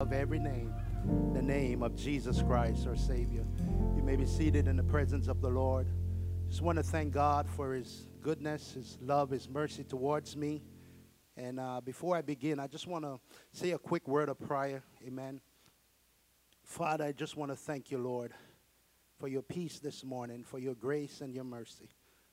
of every name, the name of Jesus Christ, our Savior. You may be seated in the presence of the Lord. Just want to thank God for His goodness, His love, His mercy towards me. And uh, before I begin, I just want to say a quick word of prayer. Amen. Father, I just want to thank you, Lord, for your peace this morning, for your grace and your mercy.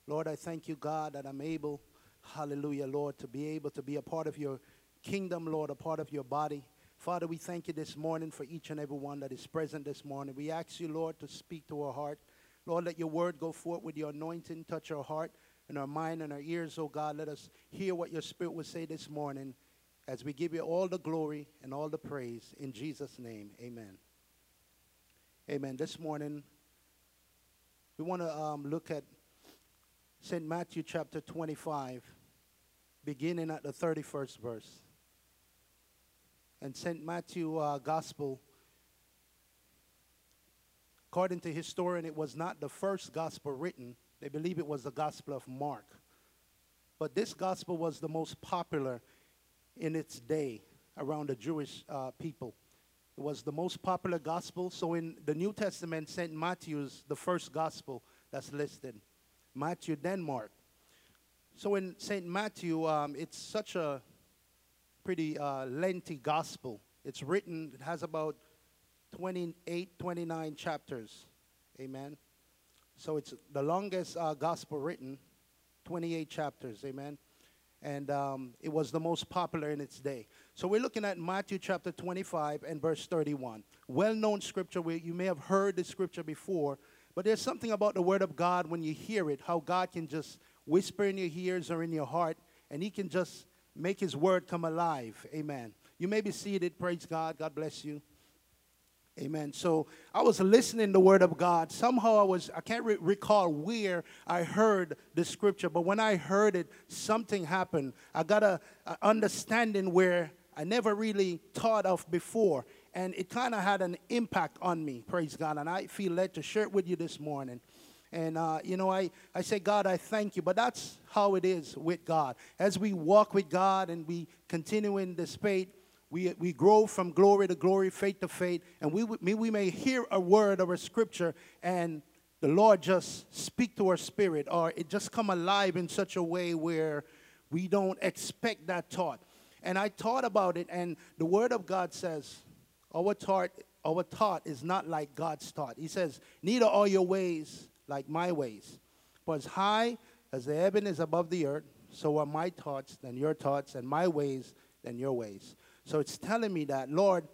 Lord, I thank you, God, that I'm able, hallelujah, Lord, to be able to be a part of your kingdom, Lord, a part of your body. Father, we thank you this morning for each and every one that is present this morning. We ask you, Lord, to speak to our heart. Lord, let your word go forth with your anointing, touch our heart and our mind and our ears, oh God. Let us hear what your spirit will say this morning as we give you all the glory and all the praise. In Jesus' name, amen. Amen. This morning, we want to um, look at St. Matthew chapter 25, beginning at the 31st verse and St. Matthew uh, Gospel, according to historian, it was not the first gospel written. They believe it was the Gospel of Mark. But this gospel was the most popular in its day around the Jewish uh, people. It was the most popular gospel. So in the New Testament, St. Matthew's the first gospel that's listed. Matthew, then Mark. So in St. Matthew, um, it's such a pretty uh, lengthy gospel. It's written, it has about 28, 29 chapters. Amen. So it's the longest uh, gospel written, 28 chapters. Amen. And um, it was the most popular in its day. So we're looking at Matthew chapter 25 and verse 31. Well known scripture where you may have heard the scripture before, but there's something about the word of God when you hear it, how God can just whisper in your ears or in your heart, and He can just make his word come alive. Amen. You may be seated. Praise God. God bless you. Amen. So I was listening to the word of God. Somehow I was, I can't re- recall where I heard the scripture, but when I heard it, something happened. I got a, a understanding where I never really thought of before. And it kind of had an impact on me. Praise God. And I feel led to share it with you this morning. And, uh, you know, I, I say, God, I thank you. But that's how it is with God. As we walk with God and we continue in this faith, we, we grow from glory to glory, faith to faith. And we, we, may hear a word or a scripture and the Lord just speak to our spirit or it just come alive in such a way where we don't expect that thought. And I thought about it, and the Word of God says, our thought, our thought is not like God's thought. He says, neither are your ways like my ways. For as high as the heaven is above the earth, so are my thoughts than your thoughts, and my ways than your ways. So it's telling me that, Lord,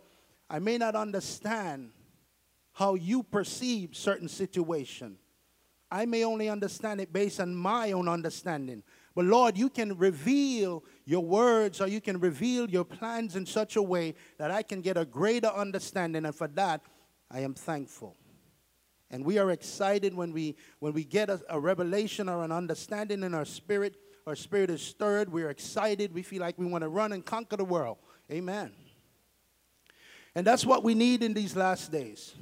I may not understand how you perceive certain situation. I may only understand it based on my own understanding. But Lord, you can reveal your words or you can reveal your plans in such a way that I can get a greater understanding. And for that, I am thankful. And we are excited when we, when we get a, a revelation or an understanding in our spirit. Our spirit is stirred. We're excited. We feel like we want to run and conquer the world. Amen. And that's what we need in these last days.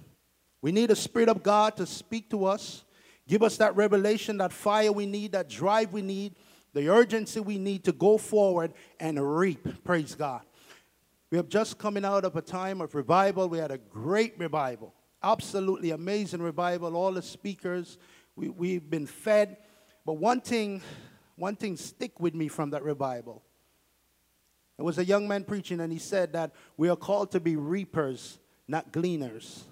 We need the Spirit of God to speak to us, give us that revelation, that fire we need, that drive we need, the urgency we need to go forward and reap. Praise God. We have just coming out of a time of revival. We had a great revival absolutely amazing revival. All the speakers, we, we've been fed. But one thing, one thing stick with me from that revival. It was a young man preaching, and he said that we are called to be reapers, not gleaners.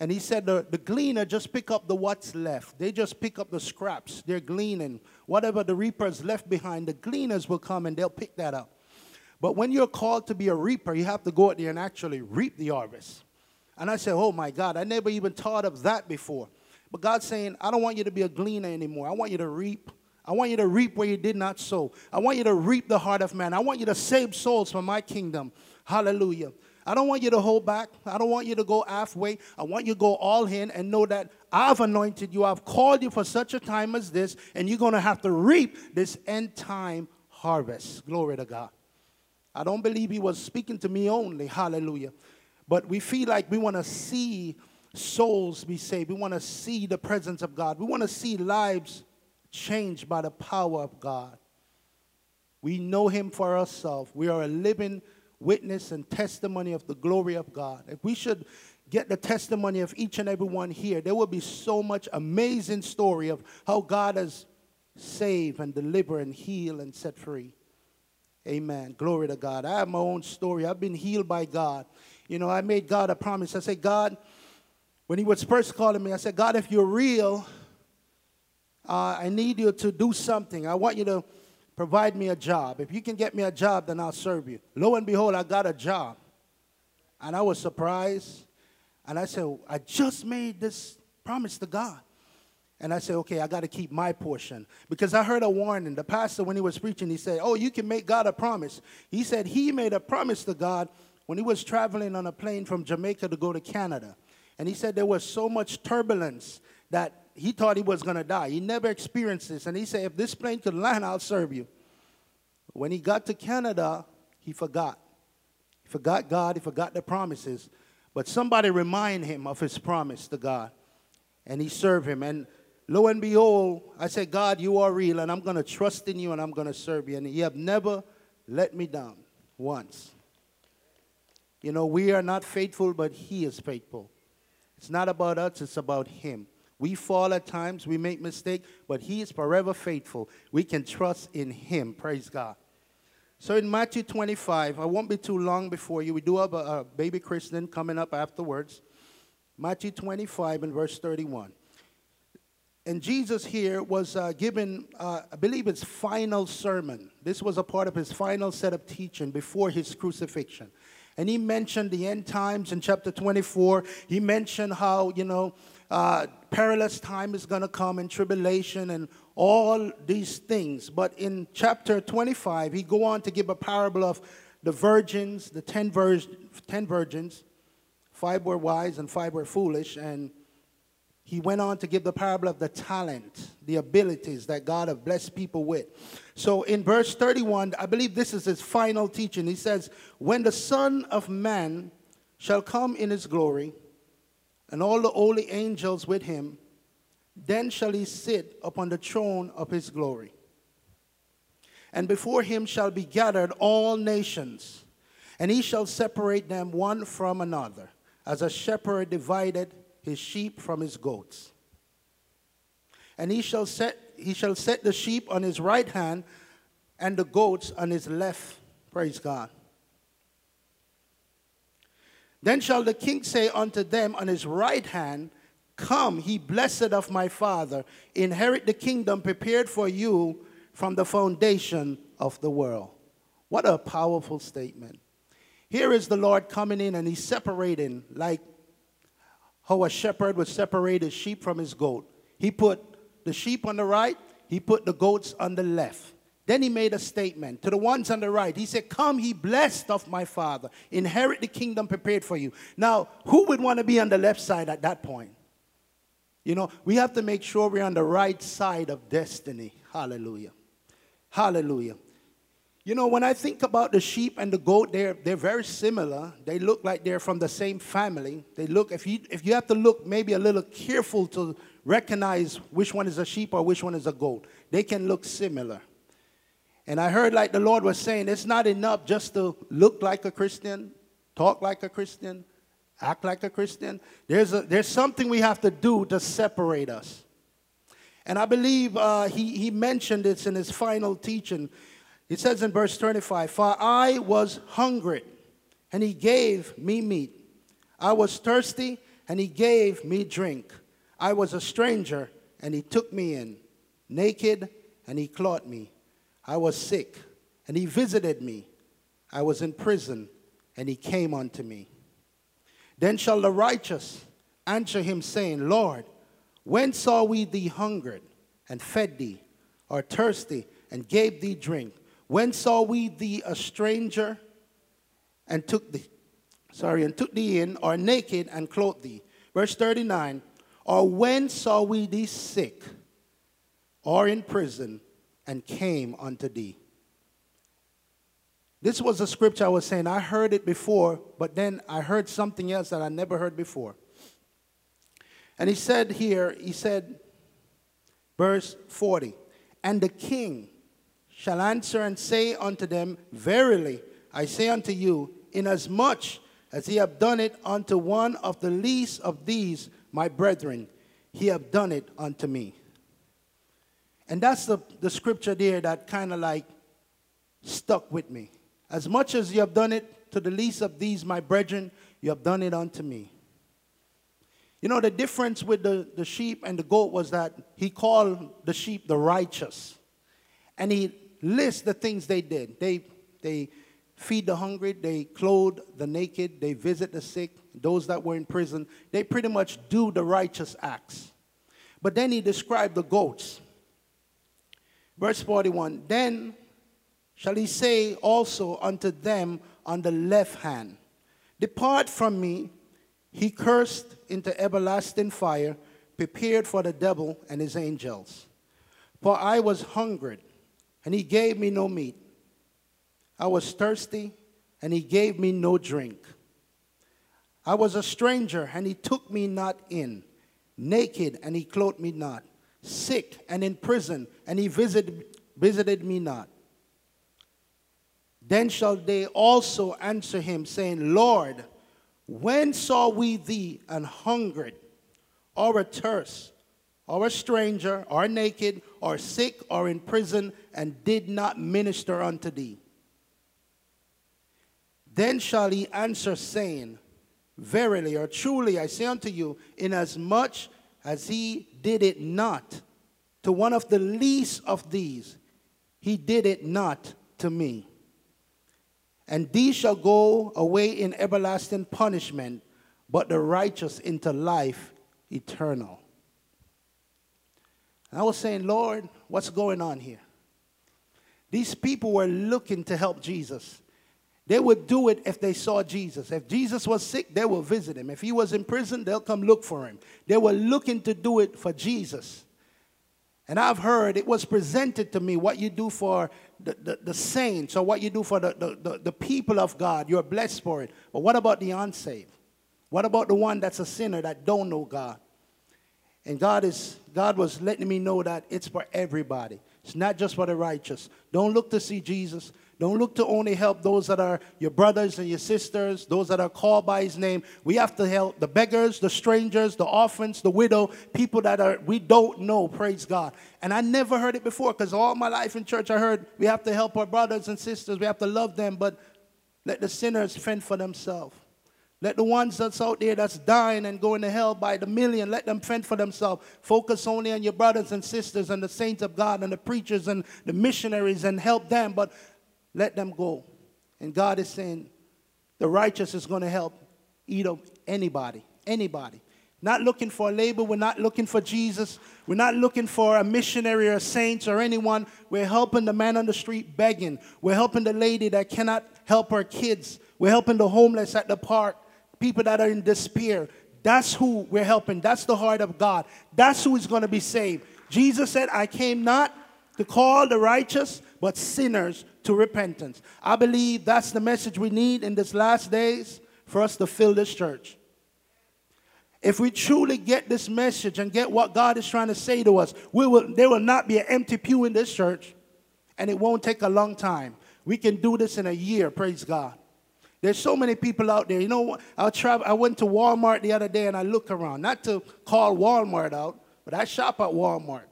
And he said the, the gleaner just pick up the what's left. They just pick up the scraps. They're gleaning. Whatever the reapers left behind, the gleaners will come and they'll pick that up. But when you're called to be a reaper, you have to go out there and actually reap the harvest. And I said, Oh my God, I never even thought of that before. But God's saying, I don't want you to be a gleaner anymore. I want you to reap. I want you to reap where you did not sow. I want you to reap the heart of man. I want you to save souls for my kingdom. Hallelujah. I don't want you to hold back. I don't want you to go halfway. I want you to go all in and know that I've anointed you. I've called you for such a time as this, and you're going to have to reap this end time harvest. Glory to God. I don't believe he was speaking to me only. Hallelujah. But we feel like we want to see souls be saved. We want to see the presence of God. We want to see lives changed by the power of God. We know Him for ourselves. We are a living witness and testimony of the glory of God. If we should get the testimony of each and every one here, there will be so much amazing story of how God has saved and delivered and healed and set free. Amen. Glory to God. I have my own story. I've been healed by God. You know, I made God a promise. I said, God, when He was first calling me, I said, God, if you're real, uh, I need you to do something. I want you to provide me a job. If you can get me a job, then I'll serve you. Lo and behold, I got a job. And I was surprised. And I said, I just made this promise to God. And I said, okay, I got to keep my portion. Because I heard a warning. The pastor, when he was preaching, he said, oh, you can make God a promise. He said he made a promise to God when he was traveling on a plane from Jamaica to go to Canada. And he said there was so much turbulence that he thought he was going to die. He never experienced this. And he said, if this plane could land, I'll serve you. When he got to Canada, he forgot. He forgot God, he forgot the promises. But somebody remind him of his promise to God. And he served him. And lo and behold, I said, God, you are real, and I'm going to trust in you, and I'm going to serve you. And you have never let me down once. You know, we are not faithful, but he is faithful. It's not about us, it's about him. We fall at times, we make mistakes, but he is forever faithful. We can trust in him. Praise God. So in Matthew 25, I won't be too long before you. We do have a, a baby Christian coming up afterwards. Matthew 25 and verse 31. And Jesus here was uh, given, uh, I believe, his final sermon. This was a part of his final set of teaching before his crucifixion. And he mentioned the end times in chapter 24. He mentioned how, you know, uh, perilous time is going to come and tribulation and all these things. But in chapter 25, he go on to give a parable of the virgins, the 10, vir- 10 virgins. Five were wise and five were foolish. And he went on to give the parable of the talent, the abilities that God have blessed people with. So in verse 31, I believe this is his final teaching. He says, When the Son of Man shall come in his glory, and all the holy angels with him. Then shall he sit upon the throne of his glory. And before him shall be gathered all nations, and he shall separate them one from another, as a shepherd divided his sheep from his goats. And he shall set, he shall set the sheep on his right hand and the goats on his left. Praise God. Then shall the king say unto them on his right hand, Come, he blessed of my father, inherit the kingdom prepared for you from the foundation of the world. What a powerful statement. Here is the Lord coming in and he's separating, like how a shepherd would separate his sheep from his goat. He put the sheep on the right, he put the goats on the left. Then he made a statement to the ones on the right. He said, Come, he blessed of my father, inherit the kingdom prepared for you. Now, who would want to be on the left side at that point? You know, we have to make sure we're on the right side of destiny. Hallelujah. Hallelujah. You know, when I think about the sheep and the goat, they're, they're very similar. They look like they're from the same family. They look, if you, if you have to look maybe a little careful to recognize which one is a sheep or which one is a goat, they can look similar. And I heard like the Lord was saying, it's not enough just to look like a Christian, talk like a Christian, act like a Christian. There's, a, there's something we have to do to separate us. And I believe uh, he, he mentioned this in his final teaching. He says in verse 25, For I was hungry, and he gave me meat. I was thirsty, and he gave me drink. I was a stranger, and he took me in. Naked, and he clothed me. I was sick, and he visited me. I was in prison, and he came unto me. Then shall the righteous answer him, saying, Lord, when saw we thee hungered, and fed thee, or thirsty, and gave thee drink? When saw we thee a stranger, and took thee, sorry, and took thee in, or naked, and clothed thee? Verse 39, or when saw we thee sick, or in prison, and came unto thee. This was a scripture I was saying. I heard it before, but then I heard something else that I never heard before. And he said here, he said, verse 40, and the king shall answer and say unto them, Verily, I say unto you, inasmuch as he have done it unto one of the least of these, my brethren, he have done it unto me. And that's the, the scripture there that kind of like stuck with me. As much as you have done it to the least of these, my brethren, you have done it unto me. You know, the difference with the, the sheep and the goat was that he called the sheep the righteous. And he lists the things they did. They, they feed the hungry, they clothe the naked, they visit the sick, those that were in prison. They pretty much do the righteous acts. But then he described the goats. Verse 41 Then shall he say also unto them on the left hand, Depart from me, he cursed into everlasting fire, prepared for the devil and his angels. For I was hungered, and he gave me no meat. I was thirsty, and he gave me no drink. I was a stranger, and he took me not in. Naked, and he clothed me not. Sick and in prison, and he visited, visited me not. Then shall they also answer him, saying, Lord, when saw we thee an hungered, or athirst, or a stranger, or naked, or sick, or in prison, and did not minister unto thee? Then shall he answer, saying, Verily or truly I say unto you, inasmuch as he did it not to one of the least of these, he did it not to me. And these shall go away in everlasting punishment, but the righteous into life eternal. And I was saying, Lord, what's going on here? These people were looking to help Jesus. They would do it if they saw Jesus. If Jesus was sick, they will visit him. If he was in prison, they'll come look for him. They were looking to do it for Jesus. And I've heard it was presented to me what you do for the, the, the saints or what you do for the, the, the people of God. You're blessed for it. But what about the unsaved? What about the one that's a sinner that don't know God? And God is God was letting me know that it's for everybody. It's not just for the righteous. Don't look to see Jesus. Don't look to only help those that are your brothers and your sisters, those that are called by his name. We have to help the beggars, the strangers, the orphans, the widow, people that are we don't know, praise God. And I never heard it before because all my life in church I heard we have to help our brothers and sisters, we have to love them, but let the sinners fend for themselves. Let the ones that's out there that's dying and going to hell by the million, let them fend for themselves. Focus only on your brothers and sisters and the saints of God and the preachers and the missionaries and help them. But let them go. And God is saying the righteous is going to help eat up anybody, anybody. Not looking for a label. We're not looking for Jesus. We're not looking for a missionary or saints or anyone. We're helping the man on the street begging. We're helping the lady that cannot help her kids. We're helping the homeless at the park, people that are in despair. That's who we're helping. That's the heart of God. That's who is going to be saved. Jesus said, I came not to call the righteous, but sinners to repentance. I believe that's the message we need in these last days for us to fill this church. If we truly get this message and get what God is trying to say to us, we will, there will not be an empty pew in this church, and it won't take a long time. We can do this in a year, praise God. There's so many people out there. You know, I travel. I went to Walmart the other day and I look around, not to call Walmart out, but I shop at Walmart.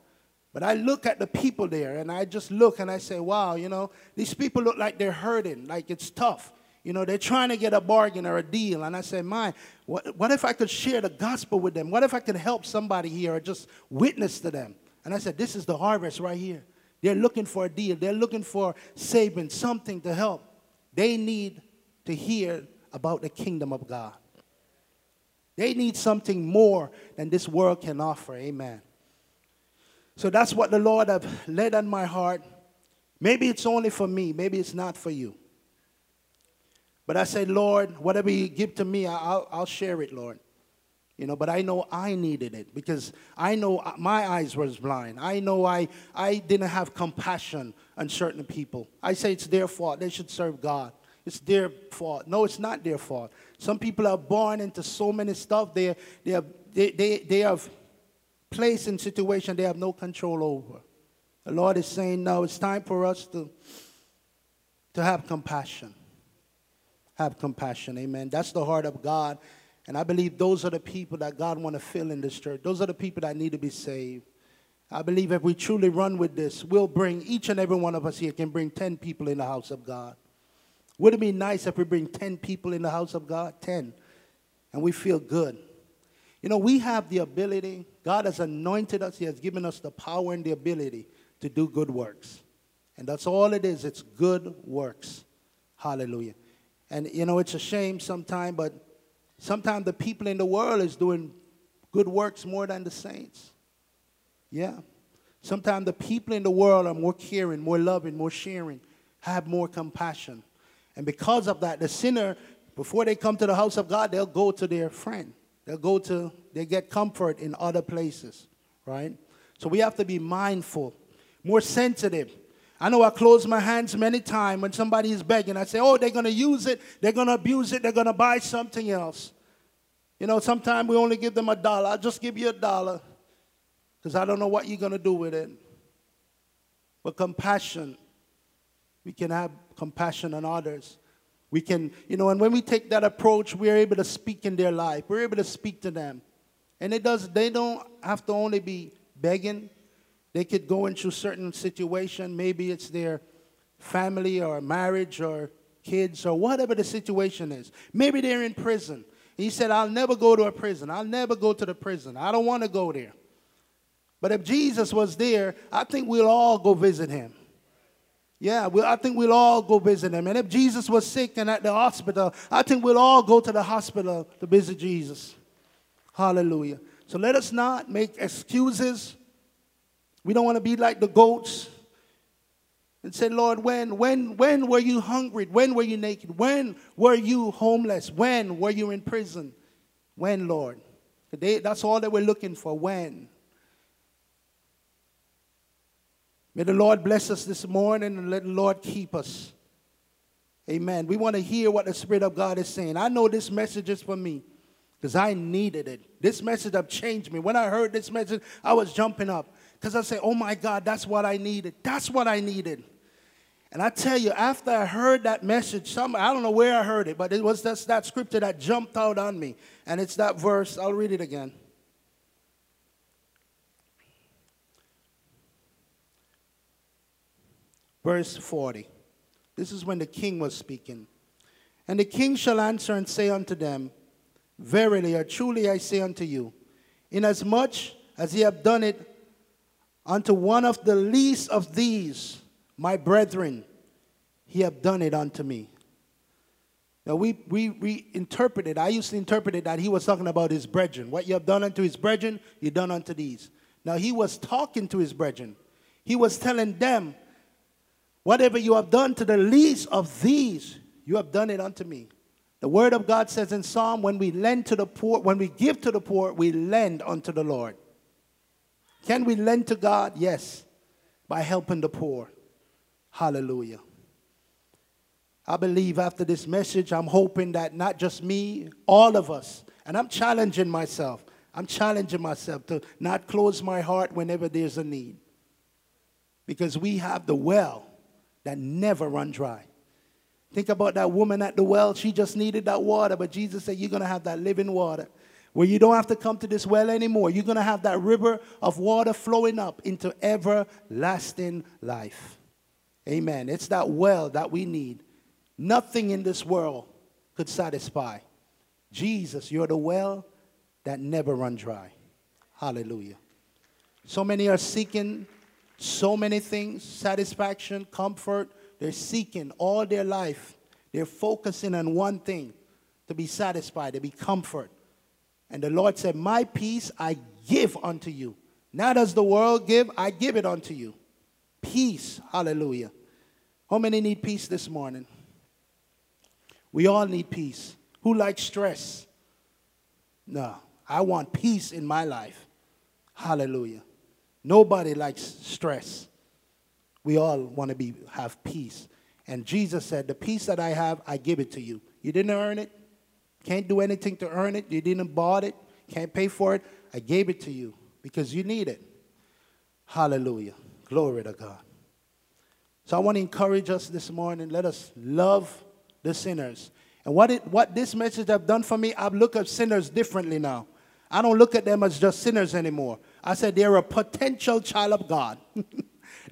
But I look at the people there and I just look and I say, wow, you know, these people look like they're hurting, like it's tough. You know, they're trying to get a bargain or a deal. And I say, my, what, what if I could share the gospel with them? What if I could help somebody here or just witness to them? And I said, this is the harvest right here. They're looking for a deal. They're looking for saving, something to help. They need to hear about the kingdom of God. They need something more than this world can offer. Amen. So that's what the Lord have led on my heart. Maybe it's only for me, maybe it's not for you. But I said, Lord, whatever you give to me, I'll, I'll share it, Lord. You know, but I know I needed it because I know my eyes was blind. I know I, I didn't have compassion on certain people. I say it's their fault. They should serve God. It's their fault. No, it's not their fault. Some people are born into so many stuff. They, they, have, they, they, they have place and situation they have no control over. The Lord is saying now it's time for us to, to have compassion. have compassion. Amen. That's the heart of God. And I believe those are the people that God want to fill in this church. Those are the people that need to be saved. I believe if we truly run with this, we'll bring each and every one of us here can bring 10 people in the house of God. Would it be nice if we bring 10 people in the house of God? 10. And we feel good. You know, we have the ability, God has anointed us, He has given us the power and the ability to do good works. And that's all it is. It's good works. Hallelujah. And you know, it's a shame sometimes, but sometimes the people in the world is doing good works more than the saints. Yeah. Sometimes the people in the world are more caring, more loving, more sharing, have more compassion. And because of that, the sinner, before they come to the house of God, they'll go to their friend. They'll go to, they get comfort in other places, right? So we have to be mindful, more sensitive. I know I close my hands many times when somebody is begging. I say, oh, they're going to use it, they're going to abuse it, they're going to buy something else. You know, sometimes we only give them a dollar. I'll just give you a dollar because I don't know what you're going to do with it. But compassion, we can have compassion on others. We can, you know, and when we take that approach, we're able to speak in their life. We're able to speak to them. And it does, they don't have to only be begging. They could go into certain situation. Maybe it's their family or marriage or kids or whatever the situation is. Maybe they're in prison. He said, I'll never go to a prison. I'll never go to the prison. I don't want to go there. But if Jesus was there, I think we'll all go visit him. Yeah, we, I think we'll all go visit him. And if Jesus was sick and at the hospital, I think we'll all go to the hospital to visit Jesus. Hallelujah. So let us not make excuses. We don't want to be like the goats and say, Lord, when, when, when were you hungry? When were you naked? When were you homeless? When were you in prison? When, Lord? That's all that we're looking for. When? May the Lord bless us this morning and let the Lord keep us. Amen. We want to hear what the Spirit of God is saying. I know this message is for me because I needed it. This message have changed me. When I heard this message, I was jumping up because I said, oh my God, that's what I needed. That's what I needed. And I tell you, after I heard that message, some, I don't know where I heard it, but it was that, that scripture that jumped out on me. And it's that verse. I'll read it again. Verse 40. This is when the king was speaking. And the king shall answer and say unto them, Verily or truly I say unto you, inasmuch as ye have done it unto one of the least of these, my brethren, he have done it unto me. Now we, we, we interpreted, I used to interpret it that he was talking about his brethren. What you have done unto his brethren, you done unto these. Now he was talking to his brethren. He was telling them Whatever you have done to the least of these, you have done it unto me. The word of God says in Psalm, when we lend to the poor, when we give to the poor, we lend unto the Lord. Can we lend to God? Yes, by helping the poor. Hallelujah. I believe after this message, I'm hoping that not just me, all of us, and I'm challenging myself. I'm challenging myself to not close my heart whenever there's a need. Because we have the well that never run dry. Think about that woman at the well. She just needed that water, but Jesus said, You're going to have that living water where you don't have to come to this well anymore. You're going to have that river of water flowing up into everlasting life. Amen. It's that well that we need. Nothing in this world could satisfy. Jesus, you're the well that never run dry. Hallelujah. So many are seeking so many things satisfaction, comfort. They're seeking all their life. They're focusing on one thing to be satisfied, to be comfort. And the Lord said, My peace I give unto you. Not as the world give, I give it unto you. Peace. Hallelujah. How many need peace this morning? We all need peace. Who likes stress? No. I want peace in my life. Hallelujah. Nobody likes stress. We all want to be have peace. And Jesus said, "The peace that I have, I give it to you. You didn't earn it. Can't do anything to earn it. You didn't bought it. Can't pay for it. I gave it to you because you need it." Hallelujah. Glory to God. So I want to encourage us this morning. Let us love the sinners. And what, it, what this message have done for me, I look at sinners differently now. I don't look at them as just sinners anymore. I said they're a potential child of God.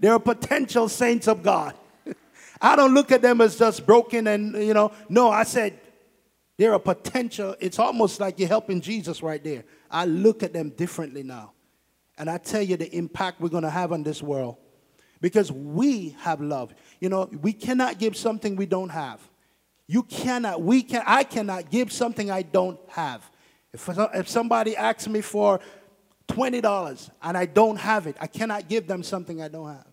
they're a potential saints of God. I don't look at them as just broken and, you know, no, I said they're a potential. It's almost like you're helping Jesus right there. I look at them differently now. And I tell you the impact we're going to have on this world because we have love. You know, we cannot give something we don't have. You cannot, we can, I cannot give something I don't have. If, if somebody asks me for $20 and I don't have it, I cannot give them something I don't have.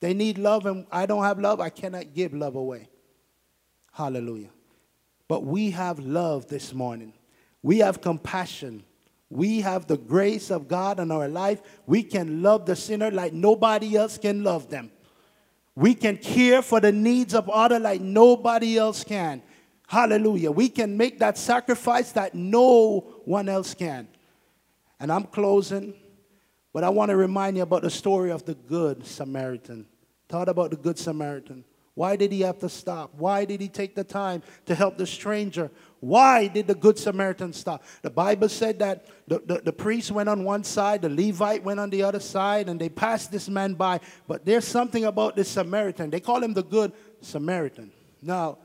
They need love and I don't have love, I cannot give love away. Hallelujah. But we have love this morning. We have compassion. We have the grace of God in our life. We can love the sinner like nobody else can love them. We can care for the needs of others like nobody else can. Hallelujah. We can make that sacrifice that no one else can. And I'm closing, but I want to remind you about the story of the Good Samaritan. Thought about the Good Samaritan. Why did he have to stop? Why did he take the time to help the stranger? Why did the Good Samaritan stop? The Bible said that the, the, the, priest went on one side, the Levite went on the other side, and they passed this man by. But there's something about this Samaritan. They call him the Good Samaritan. Now,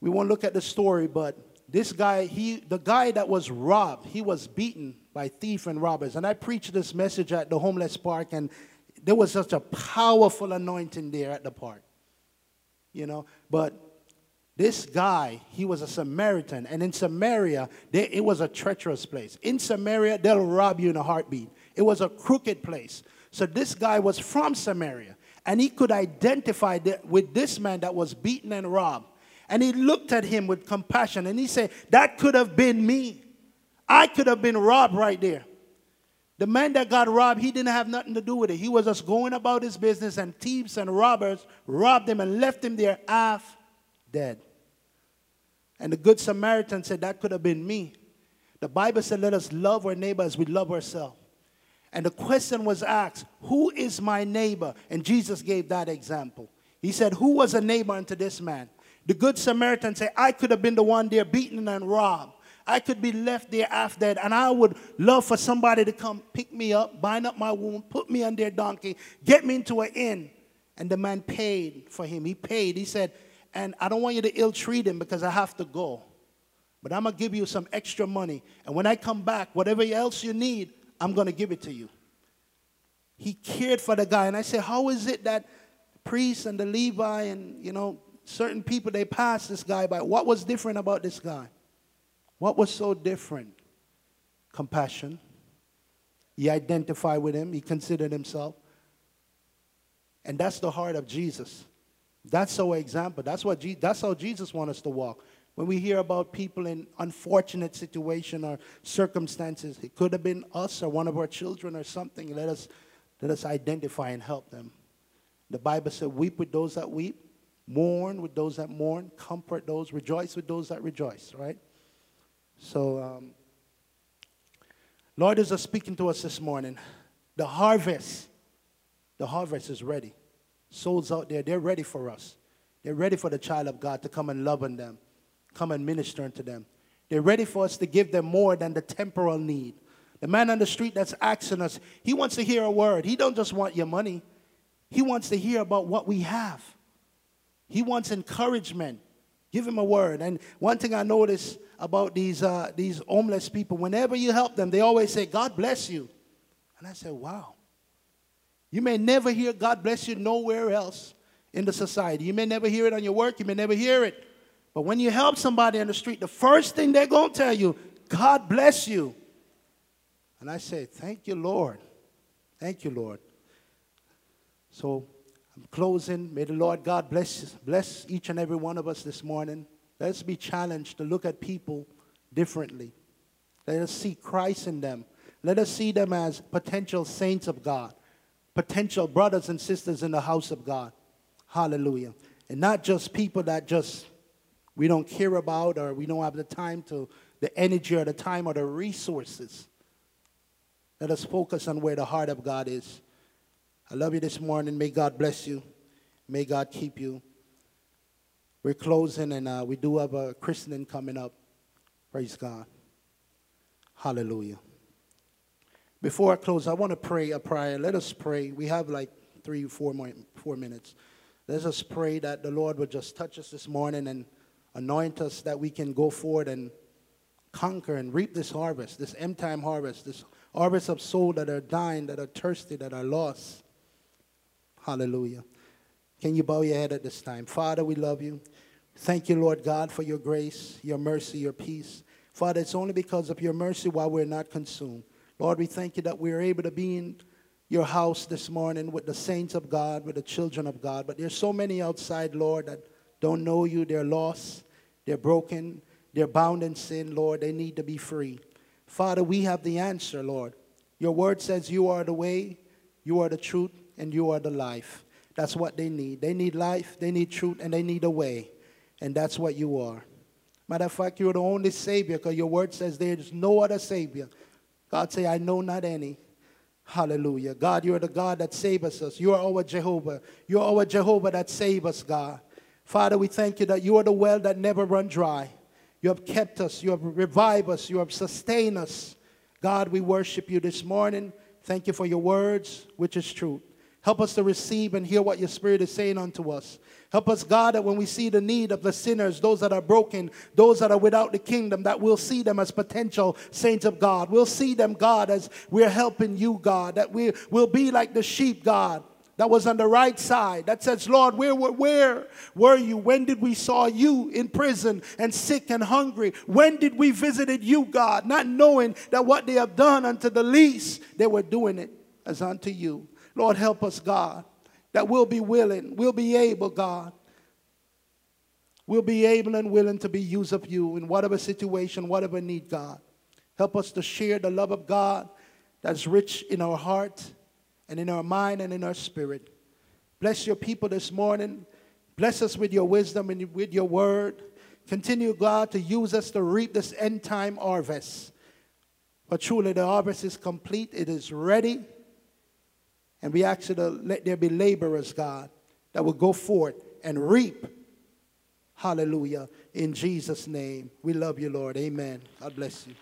we won't look at the story, but this guy, he, the guy that was robbed, he was beaten by thief and robbers. And I preached this message at the homeless park, and there was such a powerful anointing there at the park you know. But this guy, he was a Samaritan, and in Samaria, they, it was a treacherous place. In Samaria, they'll rob you in a heartbeat. It was a crooked place. So this guy was from Samaria, and he could identify with this man that was beaten and robbed. And he looked at him with compassion, and he said, That could have been me. I could have been robbed right there. The man that got robbed, he didn't have nothing to do with it. He was just going about his business, and thieves and robbers robbed him and left him there half dead. And the Good Samaritan said, That could have been me. The Bible said, Let us love our neighbor as we love ourselves. And the question was asked, Who is my neighbor? And Jesus gave that example. He said, Who was a neighbor unto this man? The Good Samaritan said, I could have been the one there beaten and robbed. I could be left there after that, and I would love for somebody to come pick me up, bind up my wound, put me on their donkey, get me into an inn. And the man paid for him. He paid. He said, and I don't want you to ill treat him because I have to go. But I'm going to give you some extra money. And when I come back, whatever else you need, I'm going to give it to you. He cared for the guy. And I said, How is it that priests and the Levi and, you know, certain people, they passed this guy by? What was different about this guy? What was so different? Compassion. He identified with him, he considered himself. And that's the heart of Jesus. That's our example. That's, what Je- that's how Jesus wants us to walk. When we hear about people in unfortunate situation or circumstances, it could have been us or one of our children or something. Let us, let us identify and help them. The Bible said, weep with those that weep, mourn with those that mourn, comfort those, rejoice with those that rejoice, right? So, um, Lord is speaking to us this morning. The harvest, the harvest is ready. Souls out there, they're ready for us. They're ready for the child of God to come and love on them, come and minister unto them. They're ready for us to give them more than the temporal need. The man on the street that's asking us, he wants to hear a word. He don't just want your money. He wants to hear about what we have. He wants encouragement. Give him a word. And one thing I noticed about these, uh, these homeless people. Whenever you help them, they always say, God bless you. And I said, wow. You may never hear God bless you nowhere else in the society. You may never hear it on your work. You may never hear it. But when you help somebody on the street, the first thing they're going to tell you, God bless you. And I say, thank you, Lord. Thank you, Lord. So I'm closing. May the Lord God bless, bless each and every one of us this morning. Let us be challenged to look at people differently. Let us see Christ in them. Let us see them as potential saints of God, potential brothers and sisters in the house of God. Hallelujah. And not just people that just we don't care about or we don't have the time to, the energy or the time or the resources. Let us focus on where the heart of God is. I love you this morning. May God bless you. May God keep you. We're closing, and uh, we do have a christening coming up. Praise God. Hallelujah. Before I close, I want to pray a prayer. Let us pray. We have like three, four more, four minutes. Let us pray that the Lord would just touch us this morning and anoint us that we can go forward and conquer and reap this harvest, this end time harvest, this harvest of souls that are dying, that are thirsty, that are lost. Hallelujah. Can you bow your head at this time? Father, we love you. Thank you, Lord God, for your grace, your mercy, your peace. Father, it's only because of your mercy why we're not consumed. Lord, we thank you that we're able to be in your house this morning with the saints of God, with the children of God. But there's so many outside, Lord, that don't know you. They're lost, they're broken, they're bound in sin, Lord. They need to be free. Father, we have the answer, Lord. Your word says you are the way, you are the truth, and you are the life. That's what they need. They need life, they need truth, and they need a way. And that's what you are. Matter of fact, you're the only Savior because your word says there is no other Savior. God say, I know not any. Hallelujah. God, you're the God that saves us. You are our Jehovah. You're our Jehovah that saves us, God. Father, we thank you that you are the well that never run dry. You have kept us. You have revived us. You have sustained us. God, we worship you this morning. Thank you for your words, which is truth. Help us to receive and hear what your Spirit is saying unto us. Help us, God, that when we see the need of the sinners, those that are broken, those that are without the kingdom, that we'll see them as potential saints of God. We'll see them, God, as we're helping you, God, that we will be like the sheep, God, that was on the right side that says, Lord, where, where, where were you? When did we saw you in prison and sick and hungry? When did we visited you, God, not knowing that what they have done unto the least, they were doing it as unto you. Lord, help us, God, that we'll be willing, we'll be able, God. We'll be able and willing to be used of you in whatever situation, whatever need, God. Help us to share the love of God that's rich in our heart and in our mind and in our spirit. Bless your people this morning. Bless us with your wisdom and with your word. Continue, God, to use us to reap this end time harvest. But truly, the harvest is complete, it is ready. And we ask you to let there be laborers, God, that will go forth and reap. Hallelujah. In Jesus' name. We love you, Lord. Amen. God bless you.